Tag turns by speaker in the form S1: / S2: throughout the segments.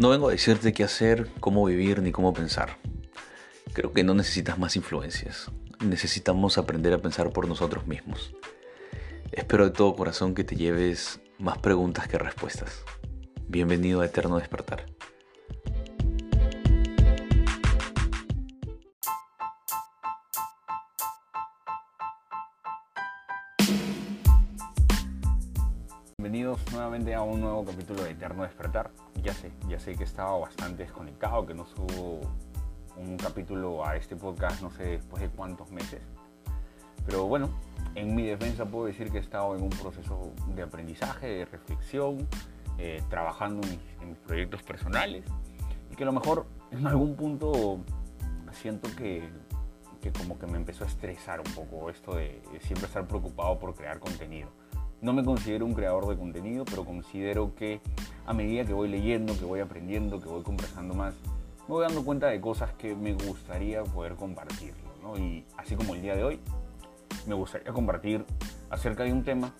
S1: No vengo a decirte qué hacer, cómo vivir ni cómo pensar. Creo que no necesitas más influencias. Necesitamos aprender a pensar por nosotros mismos. Espero de todo corazón que te lleves más preguntas que respuestas. Bienvenido a Eterno Despertar.
S2: Capítulo de Eterno Despertar. Ya sé, ya sé que estaba bastante desconectado, que no subo un capítulo a este podcast no sé después de cuántos meses. Pero bueno, en mi defensa puedo decir que he estado en un proceso de aprendizaje, de reflexión, eh, trabajando en mis, proyectos personales y que a lo mejor en algún punto siento que, que como que me empezó a estresar un poco esto de siempre estar preocupado por crear contenido no me considero un creador de contenido, pero considero que a medida que voy leyendo, que voy aprendiendo, que voy conversando más, me voy dando cuenta de cosas que me gustaría poder compartirlo. ¿no? Y así como el día de hoy, me gustaría compartir acerca de un tema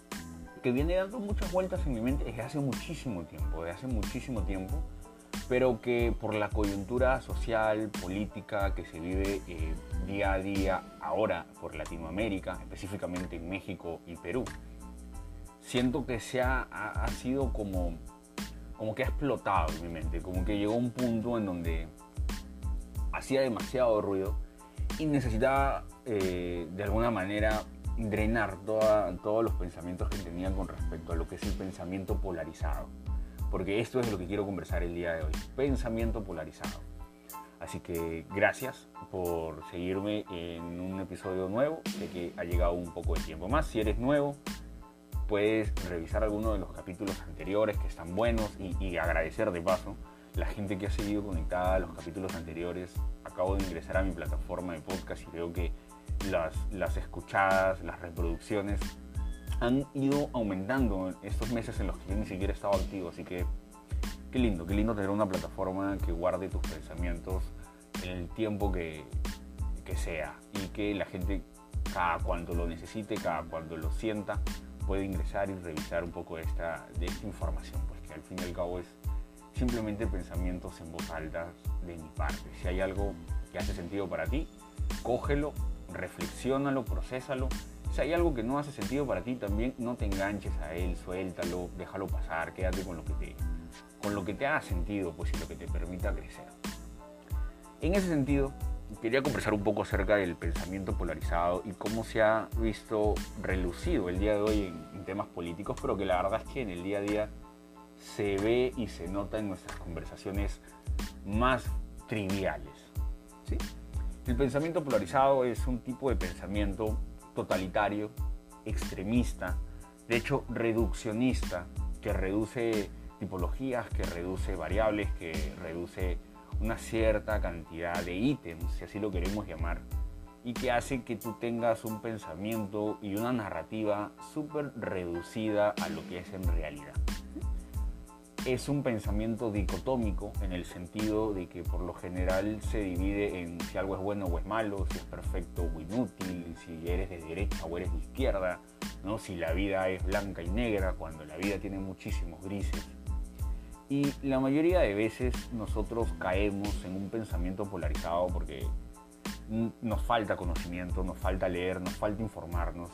S2: que viene dando muchas vueltas en mi mente desde hace muchísimo tiempo, desde hace muchísimo tiempo, pero que por la coyuntura social, política que se vive eh, día a día ahora por Latinoamérica, específicamente en México y Perú, siento que se ha, ha, sido como, como que ha explotado en mi mente, como que llegó un punto en donde hacía demasiado ruido y necesitaba eh, de alguna manera drenar toda, todos los pensamientos que tenía con respecto a lo que es el pensamiento polarizado. Porque esto es lo que quiero conversar el día de hoy, pensamiento polarizado. Así que gracias por seguirme en un episodio nuevo. Sé que ha llegado un poco de tiempo más. Si eres nuevo, puedes revisar algunos de los capítulos anteriores que están buenos y, agradecer de paso la gente que ha seguido conectada a los capítulos anteriores. Acabo de ingresar a mi plataforma de podcast y veo que las, las escuchadas, las reproducciones han ido aumentando en estos meses en los que yo ni siquiera he estado activo. Así que qué lindo, qué lindo tener una plataforma que guarde tus pensamientos en el tiempo que, que sea y que la gente cada cuando lo necesite, cada cuando lo sienta, puede ingresar y revisar un poco esta, de esta información, pues que al fin y al cabo es simplemente pensamientos en voz alta de mi parte. Si hay algo que hace sentido para ti, cógelo, reflexiónalo, procésalo. Si hay algo que no hace sentido para ti, también no te enganches a él, suéltalo, déjalo pasar, quédate con lo que te, con lo que te haga sentido, pues y lo que te permita crecer. En ese sentido, quería conversar un poco acerca del pensamiento polarizado y cómo se ha visto relucido el día de hoy en, temas políticos, pero que la verdad es que en el día a día se ve y se nota en nuestras conversaciones más triviales. ¿sí? El pensamiento polarizado es un tipo de pensamiento totalitario, extremista, de hecho reduccionista, que reduce tipologías, que reduce variables, que reduce una cierta cantidad de ítems, si así lo queremos llamar, y que hace que tú tengas un pensamiento y una narrativa súper reducida a lo que es en realidad. Es un pensamiento dicotómico en el sentido de que por lo general se divide en si algo es bueno o es malo, si es perfecto o inútil, si eres de derecha o eres de izquierda, ¿no? si la vida es blanca y negra, cuando la vida tiene muchísimos grises. Y la mayoría de veces nosotros caemos en un pensamiento polarizado porque nos falta conocimiento, nos falta leer, nos falta informarnos,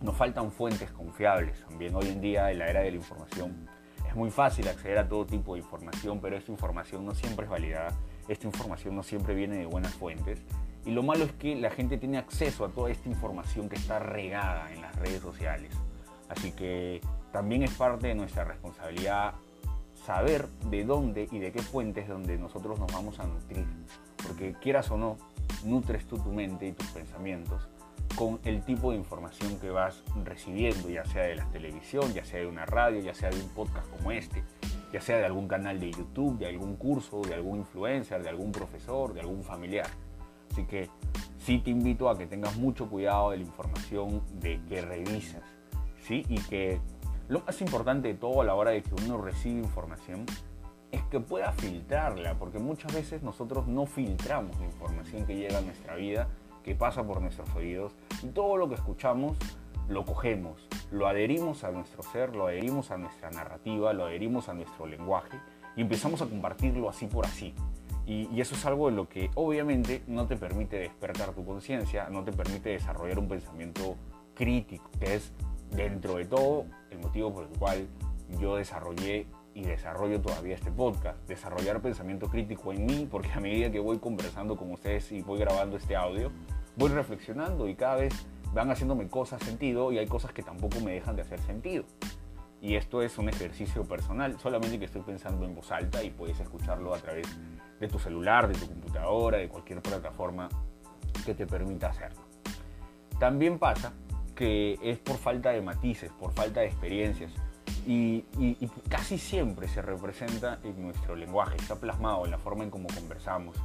S2: nos faltan fuentes confiables. También hoy en día, en la era de la información, es muy fácil acceder a todo tipo de información, pero esta información no siempre es validada, esta información no siempre viene de buenas fuentes. Y lo malo es que la gente tiene acceso a toda esta información que está regada en las redes sociales. Así que también es parte de nuestra responsabilidad saber de dónde y de qué fuentes donde nosotros nos vamos a nutrir. Porque quieras o no, nutres tú tu mente y tus pensamientos con el tipo de información que vas recibiendo, ya sea de la televisión, ya sea de una radio, ya sea de un podcast como este, ya sea de algún canal de YouTube, de algún curso, de algún influencer, de algún profesor, de algún familiar. Así que sí te invito a que tengas mucho cuidado de la información de que revisas, ¿sí? Y que lo más importante de todo a la hora de que uno recibe información es que pueda filtrarla, porque muchas veces nosotros no filtramos la información que llega a nuestra vida, que pasa por nuestros oídos, y todo lo que escuchamos lo cogemos, lo adherimos a nuestro ser, lo adherimos a nuestra narrativa, lo adherimos a nuestro lenguaje, y empezamos a compartirlo así por así. Y, y, eso es algo de lo que obviamente no te permite despertar tu conciencia, no te permite desarrollar un pensamiento crítico, que es dentro de todo el motivo por el cual yo desarrollé y desarrollo todavía este podcast, desarrollar pensamiento crítico en mí, porque a medida que voy conversando con ustedes y voy grabando este audio, voy reflexionando y cada vez van haciéndome cosas sentido y hay cosas que tampoco me dejan de hacer sentido. Y esto es un ejercicio personal, solamente que estoy pensando en voz alta y puedes escucharlo a través de tu celular, de tu computadora, de cualquier plataforma que te permita hacerlo. También pasa que es por falta de matices, por falta de experiencias. Y, casi siempre se representa en nuestro lenguaje, está plasmado en la forma en cómo conversamos.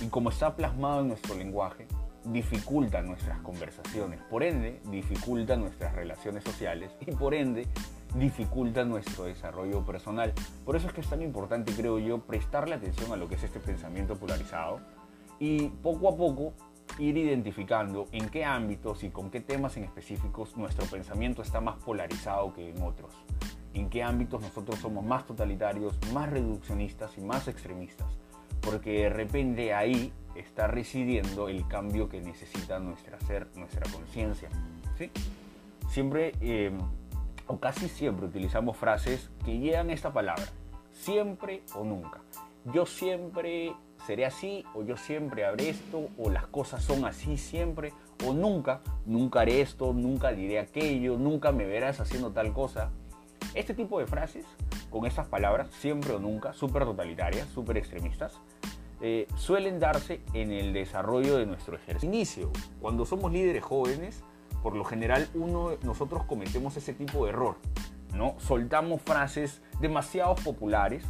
S2: Y como está plasmado en nuestro lenguaje, dificulta nuestras conversaciones, por ende dificulta nuestras relaciones sociales y por ende dificulta nuestro desarrollo personal. Por eso es que es tan importante, creo yo, prestarle atención a lo que es este pensamiento polarizado y poco a poco ir identificando en qué ámbitos y con qué temas en específicos nuestro pensamiento está más polarizado que en otros. En qué ámbitos nosotros somos más totalitarios, más reduccionistas y más extremistas. Porque de repente ahí está residiendo el cambio que necesita nuestra ser, nuestra conciencia. ¿sí? Siempre, eh, o casi siempre, utilizamos frases que llevan esta palabra. Siempre o nunca. Yo siempre seré así, o yo siempre haré esto, o las cosas son así siempre, o nunca, nunca haré esto, nunca diré aquello, nunca me verás haciendo tal cosa. Este tipo de frases, con estas palabras, siempre o nunca, súper totalitarias, súper extremistas, eh, suelen darse en el desarrollo de nuestro ejercicio. Inicio, cuando somos líderes jóvenes, por lo general uno, nosotros cometemos ese tipo de error, ¿no? Soltamos frases demasiado populares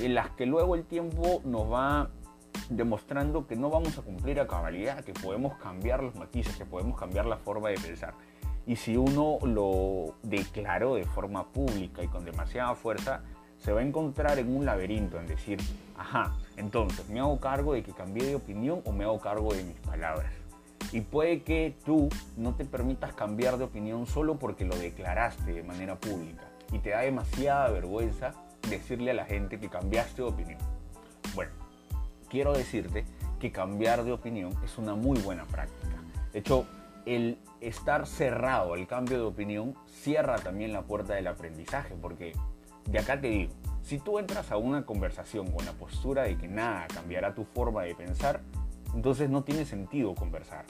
S2: en las que luego el tiempo nos va demostrando que no vamos a cumplir a cabalidad, que podemos cambiar los matices, que podemos cambiar la forma de pensar. Y si uno lo declaró de forma pública y con demasiada fuerza, se va a encontrar en un laberinto, en decir, ajá, entonces, ¿me hago cargo de que cambié de opinión o me hago cargo de mis palabras? Y puede que tú no te permitas cambiar de opinión solo porque lo declaraste de manera pública y te da demasiada vergüenza decirle a la gente que cambiaste de opinión. Bueno, quiero decirte que cambiar de opinión es una muy buena práctica. De hecho, el estar cerrado al cambio de opinión cierra también la puerta del aprendizaje, porque de acá te digo, si tú entras a una conversación con la postura de que nada cambiará tu forma de pensar, entonces no tiene sentido conversar.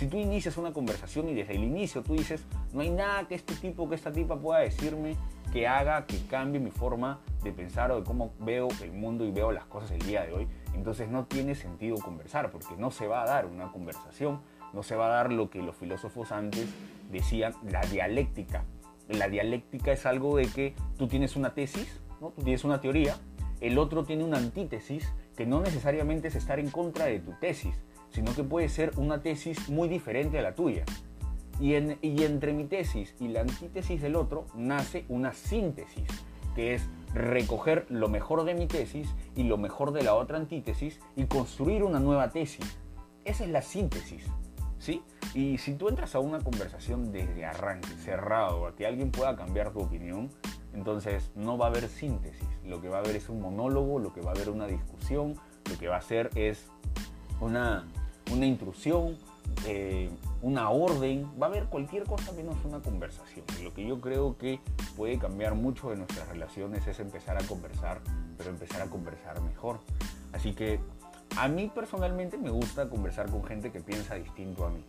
S2: Si tú inicias una conversación y desde el inicio tú dices, no hay nada que este tipo, que esta tipa pueda decirme que haga, que cambie mi forma de pensar o de cómo veo el mundo y veo las cosas el día de hoy, entonces no tiene sentido conversar, porque no se va a dar una conversación, no se va a dar lo que los filósofos antes decían, la dialéctica. La dialéctica es algo de que tú tienes una tesis, ¿no? tú tienes una teoría, el otro tiene una antítesis, que no necesariamente es estar en contra de tu tesis, sino que puede ser una tesis muy diferente a la tuya. Y, y entre mi tesis y la antítesis del otro nace una síntesis, que es recoger lo mejor de mi tesis y lo mejor de la otra antítesis y construir una nueva tesis. Esa es la síntesis, ¿sí? Y si tú entras a una conversación desde arranque, cerrado, a que alguien pueda cambiar tu opinión, entonces no va a haber síntesis. Lo que va a haber es un monólogo, lo que va a haber una discusión, lo que va a ser es una, una intrusión, eh, una orden, va a haber cualquier cosa menos una conversación. lo que yo creo que puede cambiar mucho de nuestras relaciones es empezar a conversar, pero empezar a conversar mejor. Así que a mí personalmente me gusta conversar con gente que piensa distinto a mí.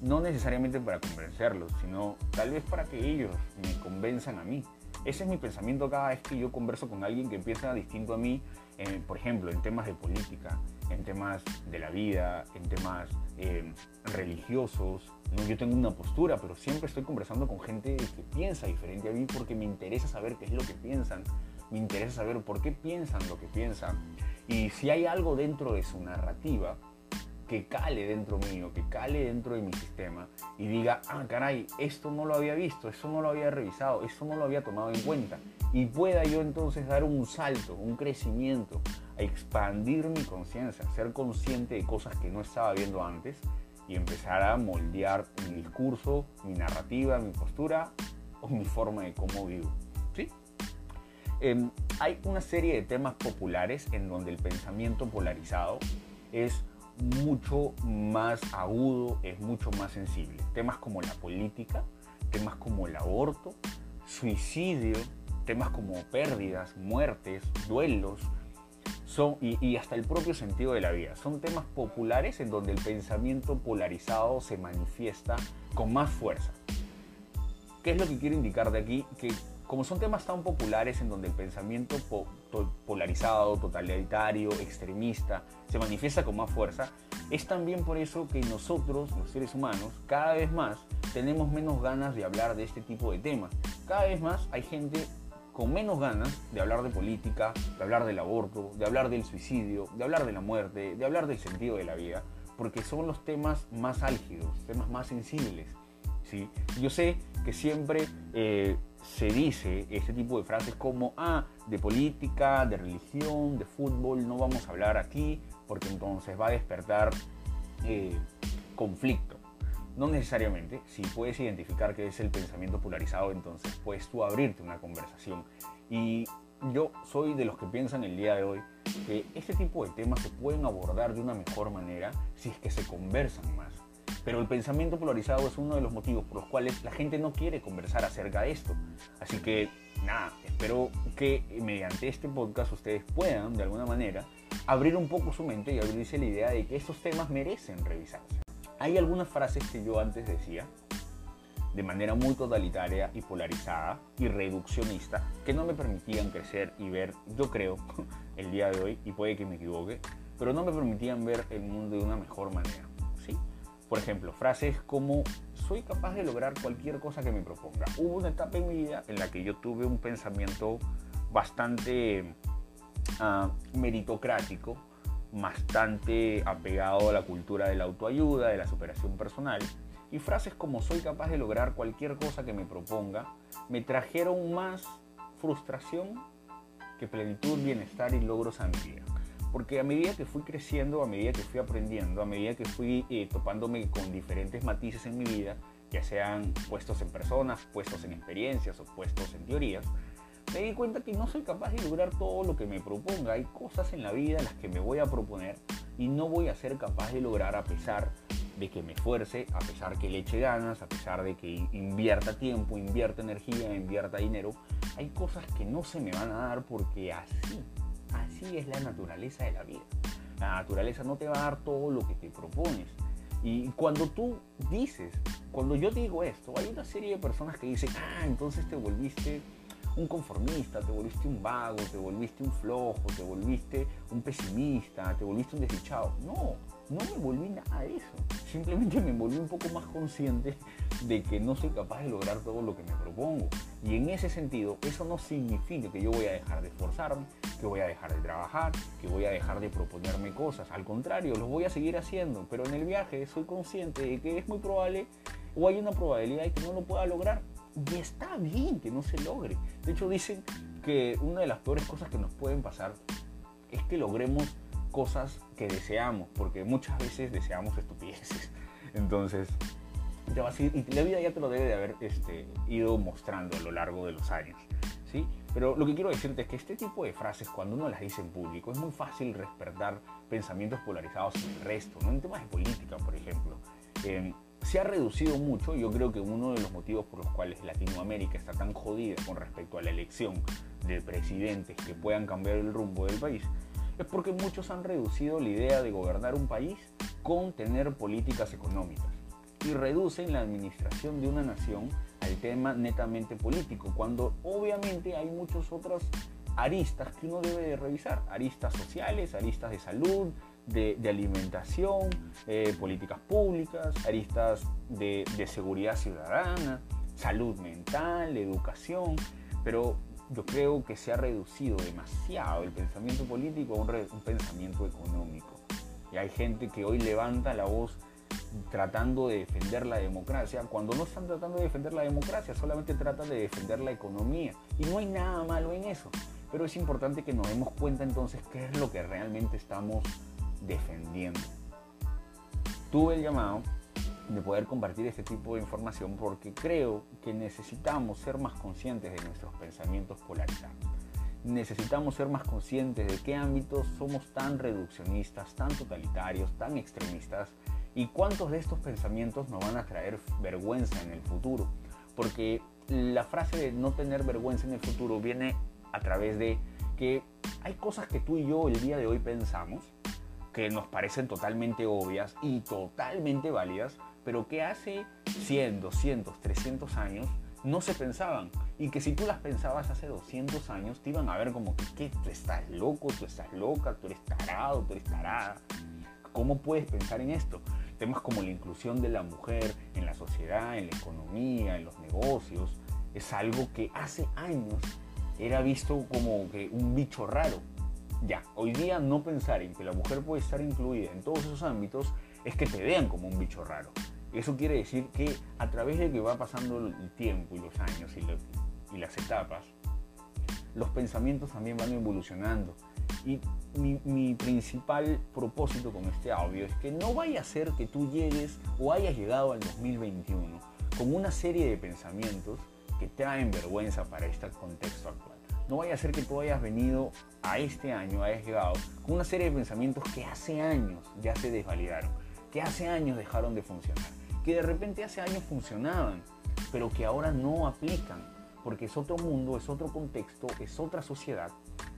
S2: No necesariamente para convencerlos, sino tal vez para que ellos me convenzan a mí. Ese es mi pensamiento cada vez que yo converso con alguien que piensa distinto a mí, por ejemplo, en temas de política, en temas de la vida, en temas eh, religiosos. Yo tengo una postura, pero siempre estoy conversando con gente que piensa diferente a mí porque me interesa saber qué es lo que piensan, me interesa saber por qué piensan lo que piensan. Y si hay algo dentro de su narrativa que cale dentro mío, que cale dentro de mi sistema y diga, ah, caray, esto no lo había visto, esto no lo había revisado, esto no lo había tomado en cuenta. Y pueda yo entonces dar un salto, un crecimiento, a expandir mi conciencia, ser consciente de cosas que no estaba viendo antes y empezar a moldear mi discurso, mi narrativa, mi postura o mi forma de cómo vivo. ¿sí? Em, hay una serie de temas populares en donde el pensamiento polarizado es mucho más agudo, es mucho más sensible. Temas como la política, temas como el aborto, suicidio, temas como pérdidas, muertes, duelos, son, y, hasta el propio sentido de la vida. Son temas populares en donde el pensamiento polarizado se manifiesta con más fuerza. ¿Qué es lo que quiero indicar de aquí? Que como son temas tan populares en donde el pensamiento polarizado, totalitario, extremista, se manifiesta con más fuerza, es también por eso que nosotros, los seres humanos, cada vez más tenemos menos ganas de hablar de este tipo de temas. Cada vez más hay gente con menos ganas de hablar de política, de hablar del aborto, de hablar del suicidio, de hablar de la muerte, de hablar del sentido de la vida, porque son los temas más álgidos, temas más sensibles. ¿sí? Yo sé que siempre eh, se dice este tipo de frases como, ah, de política, de religión, de fútbol, no vamos a hablar aquí, porque entonces va a despertar eh, conflicto. No necesariamente, si puedes identificar que es el pensamiento polarizado, entonces puedes tú abrirte una conversación. Y yo soy de los que piensan el día de hoy que este tipo de temas se pueden abordar de una mejor manera si es que se conversan más. Pero el pensamiento polarizado es uno de los motivos por los cuales la gente no quiere conversar acerca de esto. Así que nada, espero que mediante este podcast ustedes puedan de alguna manera abrir un poco su mente y abrirse la idea de que estos temas merecen revisarse. Hay algunas frases que yo antes decía de manera muy totalitaria y polarizada y reduccionista que no me permitían crecer y ver, yo creo, el día de hoy, y puede que me equivoque, pero no me permitían ver el mundo de una mejor manera. Por ejemplo, frases como soy capaz de lograr cualquier cosa que me proponga. Hubo una etapa en mi vida en la que yo tuve un pensamiento bastante ah, meritocrático, bastante apegado a la cultura de la autoayuda, de la superación personal. Y frases como soy capaz de lograr cualquier cosa que me proponga me trajeron más frustración que plenitud, bienestar y mi vida. Porque a medida que fui creciendo, a medida que fui aprendiendo, a medida que fui eh, topándome con diferentes matices en mi vida, ya sean puestos en personas, puestos en experiencias o puestos en teorías, me di cuenta que no soy capaz de lograr todo lo que me proponga. Hay cosas en la vida las que me voy a proponer y no voy a ser capaz de lograr a pesar de que me esfuerce, a pesar que le eche ganas, a pesar de que invierta tiempo, invierta energía, invierta dinero. Hay cosas que no se me van a dar porque así Así es la naturaleza de la vida. La naturaleza no te va a dar todo lo que te propones. Y cuando tú dices, cuando yo digo esto, hay una serie de personas que dicen, ah, entonces te volviste un conformista, te volviste un vago, te volviste un flojo, te volviste un pesimista, te volviste un desdichado. No, no me volví nada de eso. Simplemente me volví un poco más consciente de que no soy capaz de lograr todo lo que me propongo. Y en ese sentido, eso no significa que yo voy a dejar de esforzarme, que voy a dejar de trabajar, que voy a dejar de proponerme cosas. Al contrario, lo voy a seguir haciendo. Pero en el viaje soy consciente de que es muy probable o hay una probabilidad de que no lo pueda lograr. Y está bien que no se logre. De hecho, dicen que una de las peores cosas que nos pueden pasar es que logremos cosas que deseamos, porque muchas veces deseamos estupideces. Entonces, y la vida ya te lo debe de haber este, ido mostrando a lo largo de los años. ¿sí? Pero lo que quiero decirte es que este tipo de frases, cuando uno las dice en público, es muy fácil despertar pensamientos polarizados en el resto, ¿no? en temas de política, por ejemplo. Se ha reducido mucho, yo creo que uno de los motivos por los cuales Latinoamérica está tan jodida con respecto a la elección de presidentes que puedan cambiar el rumbo del país, es porque muchos han reducido la idea de gobernar un país con tener políticas económicas y reducen la administración de una nación al tema netamente político, cuando obviamente hay muchas otras aristas que uno debe de revisar, aristas sociales, aristas de salud, de, alimentación, eh, políticas públicas, aristas de, seguridad ciudadana, salud mental, educación, pero yo creo que se ha reducido demasiado el pensamiento político a un, pensamiento económico. Y hay gente que hoy levanta la voz tratando de defender la democracia, cuando no están tratando de defender la democracia, solamente tratan de defender la economía. Y no hay nada malo en eso. Pero es importante que nos demos cuenta entonces qué es lo que realmente estamos defendiendo. Tuve el llamado de poder compartir este tipo de información porque creo que necesitamos ser más conscientes de nuestros pensamientos polarizados. necesitamos ser más conscientes de qué ámbitos somos tan reduccionistas, tan totalitarios, tan extremistas y cuántos de estos pensamientos nos van a traer vergüenza en el futuro. Porque la frase de no tener vergüenza en el futuro viene a través de que hay cosas que tú y yo el día de hoy pensamos que nos parecen totalmente obvias y totalmente válidas, pero que hace 100, 200, 300 años no se pensaban y que si tú las pensabas hace 200 años te iban a ver como que tú estás loco, tú estás loca, tú eres tarado, tú eres tarada. ¿Cómo puedes pensar en esto? Temas como la inclusión de la mujer en la sociedad, en la economía, en los negocios, es algo que hace años era visto como que un bicho raro. Ya, hoy día no pensar en que la mujer puede estar incluida en todos esos ámbitos es que te vean como un bicho raro. Eso quiere decir que a través de que va pasando el tiempo y los años y, las etapas, los pensamientos también van evolucionando. Y mi, principal propósito con este audio es que no vaya a ser que tú llegues o hayas llegado al 2021 con una serie de pensamientos que traen vergüenza para este contexto actual. No vaya a ser que tú hayas venido a este año, hayas llegado con una serie de pensamientos que hace años ya se desvalidaron, que hace años dejaron de funcionar que de repente hace años funcionaban, pero que ahora no aplican, porque es otro mundo, es otro contexto, es otra sociedad,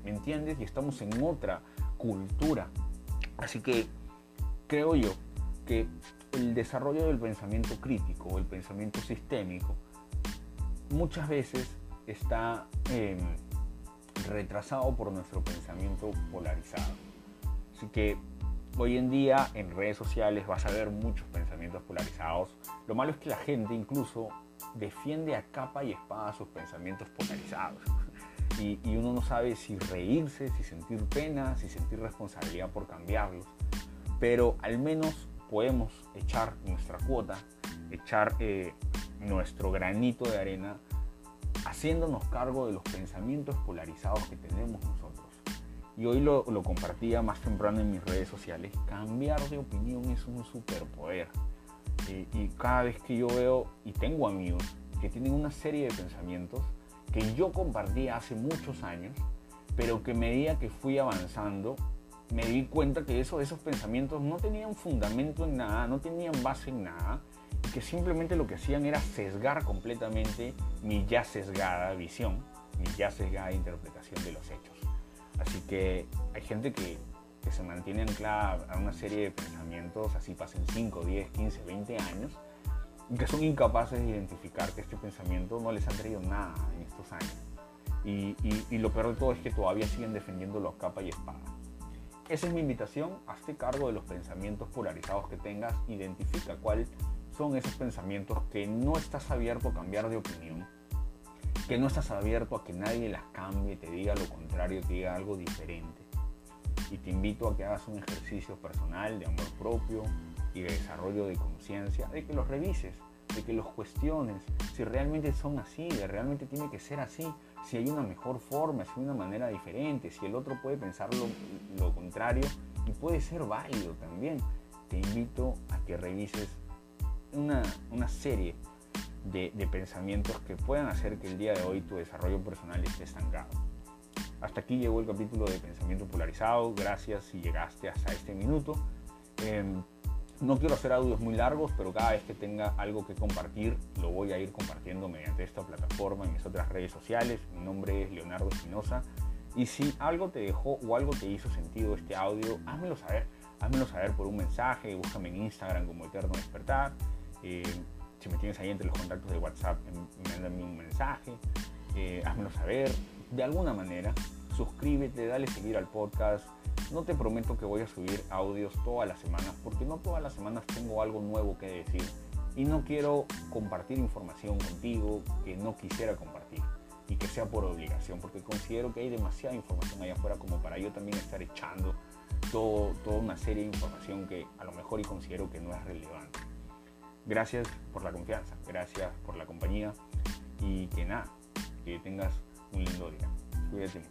S2: ¿me entiendes? Y estamos en otra cultura. Así que creo yo que el desarrollo del pensamiento crítico el pensamiento sistémico muchas veces está em, retrasado por nuestro pensamiento polarizado. Así que Hoy en día en redes sociales vas a ver muchos pensamientos polarizados. Lo malo es que la gente incluso defiende a capa y espada sus pensamientos polarizados. Y, uno no sabe si reírse, si sentir pena, si sentir responsabilidad por cambiarlos. Pero al menos podemos echar nuestra cuota, echar eh, nuestro granito de arena, haciéndonos cargo de los pensamientos polarizados que tenemos nosotros y hoy lo, compartía más temprano en mis redes sociales, cambiar de opinión es un superpoder. y cada vez que yo veo y tengo amigos que tienen una serie de pensamientos que yo compartía hace muchos años, pero que a medida que fui avanzando, me di cuenta que eso, esos pensamientos no tenían fundamento en nada, no tenían base en nada, que simplemente lo que hacían era sesgar completamente mi ya sesgada visión, mi ya sesgada interpretación de los hechos. Así que hay gente que, se mantiene anclada a una serie de pensamientos, así pasen 5, 10, 15, 20 años, y que son incapaces de identificar que este pensamiento no les ha traído nada en estos años. Y, lo peor de todo es que todavía siguen defendiéndolo a capa y espada. Esa es mi invitación, hazte cargo de los pensamientos polarizados que tengas, identifica cuáles son esos pensamientos que no estás abierto a cambiar de opinión que no estás abierto a que nadie las cambie, te diga lo contrario, te diga algo diferente. Y te invito a que hagas un ejercicio personal de amor propio y de desarrollo de conciencia, de que los revises, de que los cuestiones, si realmente son así, de realmente tiene que ser así, si hay una mejor forma, si hay una manera diferente, si el otro puede pensar lo, contrario y puede ser válido también. Te invito a que revises una, una serie de, pensamientos que puedan hacer que el día de hoy tu desarrollo personal esté estancado. Hasta aquí llegó el capítulo de pensamiento polarizado. Gracias si llegaste hasta este minuto. Em, no quiero hacer audios muy largos, pero cada vez que tenga algo que compartir, lo voy a ir compartiendo mediante esta plataforma en mis otras redes sociales. Mi nombre es Leonardo Espinosa. Y si algo te dejó o algo te hizo sentido este audio, házmelo saber. Házmelo saber por un mensaje, búscame en Instagram como Eterno Despertar. Eh, si me tienes ahí entre los contactos de WhatsApp, mándame un mensaje, eh, házmelo saber de alguna manera. Suscríbete, dale seguir al podcast. No te prometo que voy a subir audios todas las semanas, porque no todas las semanas tengo algo nuevo que decir. Y no quiero compartir información contigo que no quisiera compartir y que sea por obligación, porque considero que hay demasiada información allá afuera como para yo también estar echando toda una serie de información que a lo mejor y considero que no es relevante. Gracias por la confianza, gracias por la compañía y que nada, que tengas un lindo día. Cuídate.